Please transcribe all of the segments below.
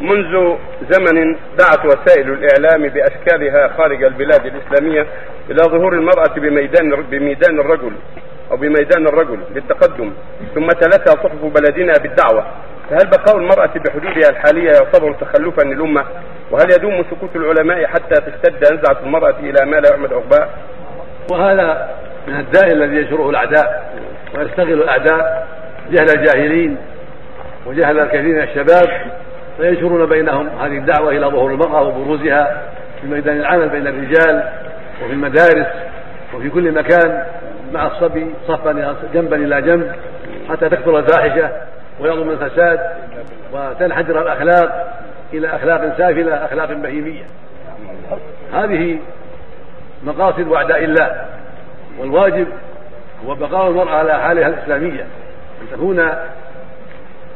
منذ زمن دعت وسائل الإعلام بأشكالها خارج البلاد الإسلامية إلى ظهور المرأة بميدان بميدان الرجل أو بميدان الرجل للتقدم ثم تلتها صحف بلدنا بالدعوة فهل بقاء المرأة بحدودها الحالية يعتبر تخلفا للأمة؟ وهل يدوم سكوت العلماء حتى تشتد نزعة المرأة إلى ما لا يحمد عقباه؟ وهذا من الداء الذي ينشره الأعداء ويستغل الأعداء جهل الجاهلين وجهل الكثير من الشباب فينشرون بينهم هذه الدعوة إلى ظهور المرأة وبروزها في ميدان العمل بين الرجال وفي المدارس وفي كل مكان مع الصبي صفا جنبا إلى جنب حتى تكثر الفاحشة ويعظم الفساد وتنحدر الأخلاق إلى أخلاق سافلة أخلاق بهيمية. هذه مقاصد أعداء الله والواجب هو بقاء المرأة على حالها الإسلامية أن تكون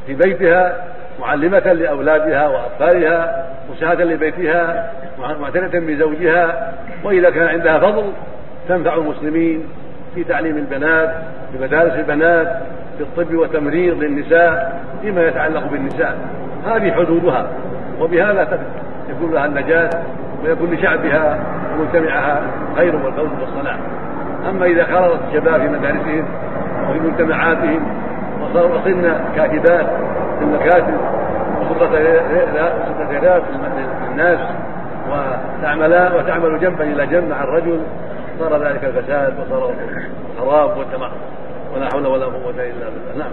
في بيتها معلمة لأولادها وأطفالها مساعدة لبيتها معتنة بزوجها وإذا كان عندها فضل تنفع المسلمين في تعليم البنات في مدارس البنات في الطب والتمريض للنساء فيما يتعلق بالنساء. هذه حدودها وبهذا يكون لها النجاة ويكون لشعبها ومجتمعها خير والفوز والصلاح. أما إذا خرجت الشباب في مدارسهم وفي مجتمعاتهم وصرنا كاتبات المكاتب وسكرتيرات للناس وتعمل وتعمل جنبا إلى جنب مع الرجل. صار ذلك الفساد وصار الخراب والدمار ولا حول ولا قوة إلا بالله. نعم.